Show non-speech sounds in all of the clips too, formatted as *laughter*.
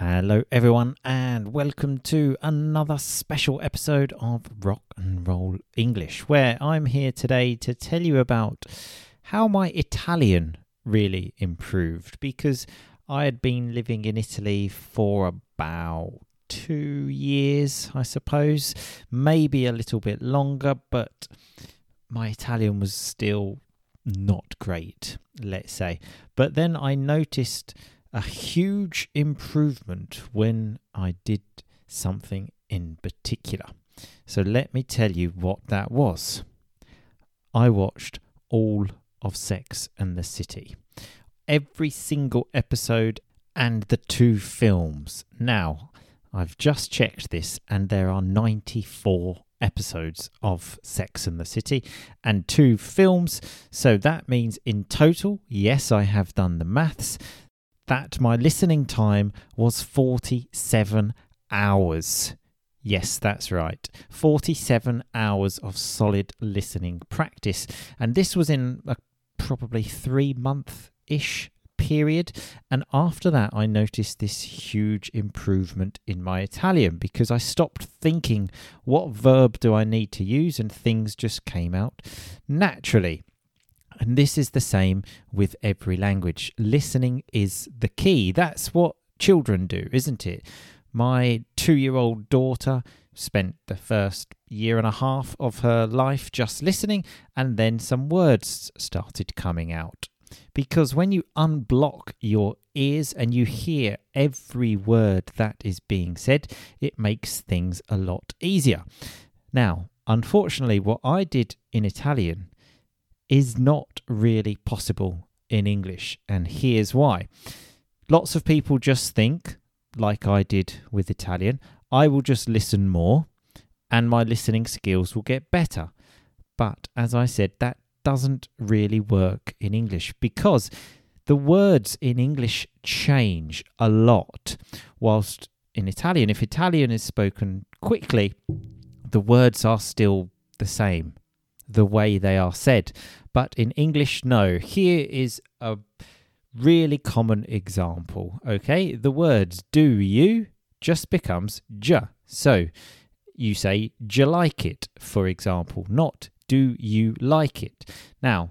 Hello, everyone, and welcome to another special episode of Rock and Roll English, where I'm here today to tell you about how my Italian really improved because I had been living in Italy for about two years, I suppose, maybe a little bit longer, but my Italian was still not great, let's say. But then I noticed a huge improvement when I did something in particular. So let me tell you what that was. I watched all of Sex and the City, every single episode and the two films. Now, I've just checked this, and there are 94 episodes of Sex and the City and two films. So that means in total, yes, I have done the maths, that my listening time was 47 hours. Yes, that's right. 47 hours of solid listening practice. And this was in a probably three month ish period. And after that, I noticed this huge improvement in my Italian because I stopped thinking, what verb do I need to use? And things just came out naturally. And this is the same with every language. Listening is the key. That's what children do, isn't it? My two year old daughter spent the first year and a half of her life just listening, and then some words started coming out. Because when you unblock your ears and you hear every word that is being said, it makes things a lot easier. Now, unfortunately, what I did in Italian is not really possible in English, and here's why. Lots of people just think, like I did with Italian, I will just listen more and my listening skills will get better. But as I said, that doesn't really work in English because the words in English change a lot, whilst in Italian, if Italian is spoken quickly, the words are still the same the way they are said. But in English, no. Here is a really common example. Okay, the words do you just becomes ja. So you say, you like it, for example, not do you like it. Now,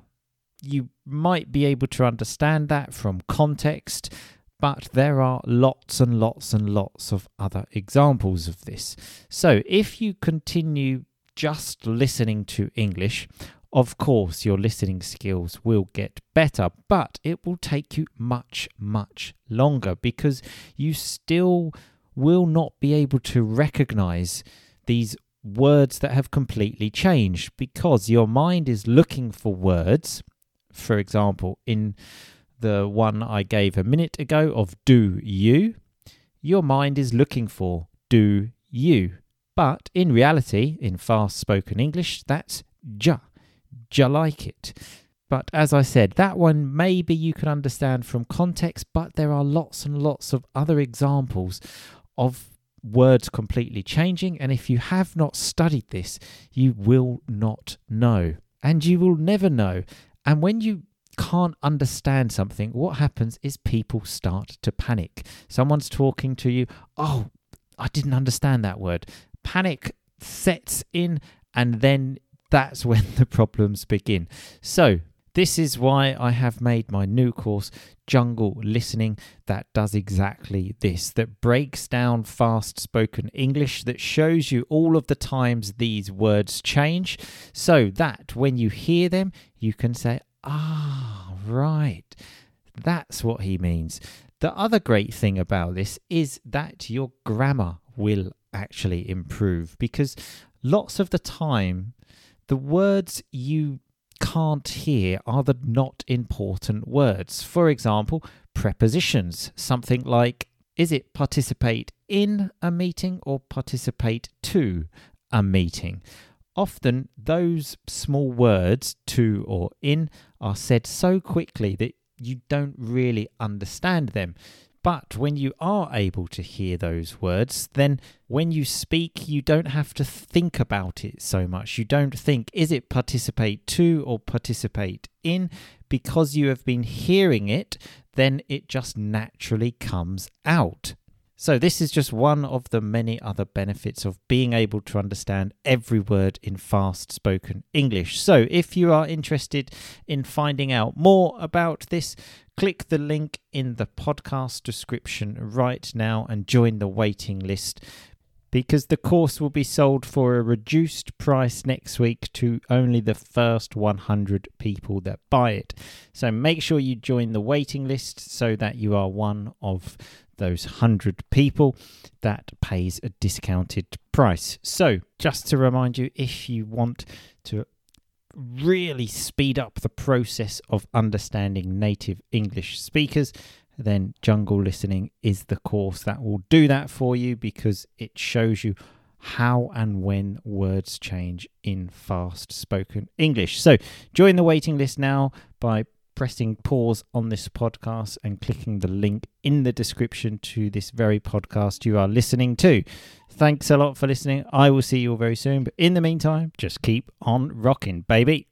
you might be able to understand that from context, but there are lots and lots and lots of other examples of this. So if you continue just listening to English, of course, your listening skills will get better, but it will take you much, much longer because you still will not be able to recognize these words that have completely changed because your mind is looking for words. For example, in the one I gave a minute ago of do you, your mind is looking for do you. But in reality, in fast spoken English, that's ja. Ja like it. But as I said, that one maybe you can understand from context, but there are lots and lots of other examples of words completely changing. And if you have not studied this, you will not know. And you will never know. And when you can't understand something, what happens is people start to panic. Someone's talking to you, oh, I didn't understand that word panic sets in, and then that's *laughs* when the problems begin. So, this is why I have made my new course, Jungle Listening, that does exactly this that breaks down fast spoken English, that shows you all of the times these words change, so that when you hear them, you can say, ah, right, that's what he means. The other great thing about this is that your grammar will actually improve because lots of the time the words you can't hear are the not important words. For example, prepositions, something like is it participate in a meeting or participate to a meeting? Often those small words, to or in, are said so quickly that you don't really understand them. But when you are able to hear those words, then when you speak, you don't have to think about it so much. You don't think, is it participate to or participate in? Because you have been hearing it, then it just naturally comes out. So, this is just one of the many other benefits of being able to understand every word in fast spoken English. So, if you are interested in finding out more about this, click the link in the podcast description right now and join the waiting list because the course will be sold for a reduced price next week to only the first 100 people that buy it. So make sure you join the waiting list so that you are one of those 100 people that pays a discounted price. So, just to remind you, if you want to really speed up the process of understanding native English speakers, then Jungle Listening is the course that will do that for you because it shows you how and when words change in fast spoken English. So, join the waiting list now by pressing pause on this podcast and clicking the link in the description to this very podcast you are listening to. Thanks a lot for listening. I will see you all very soon. But in the meantime, just keep on rocking, baby.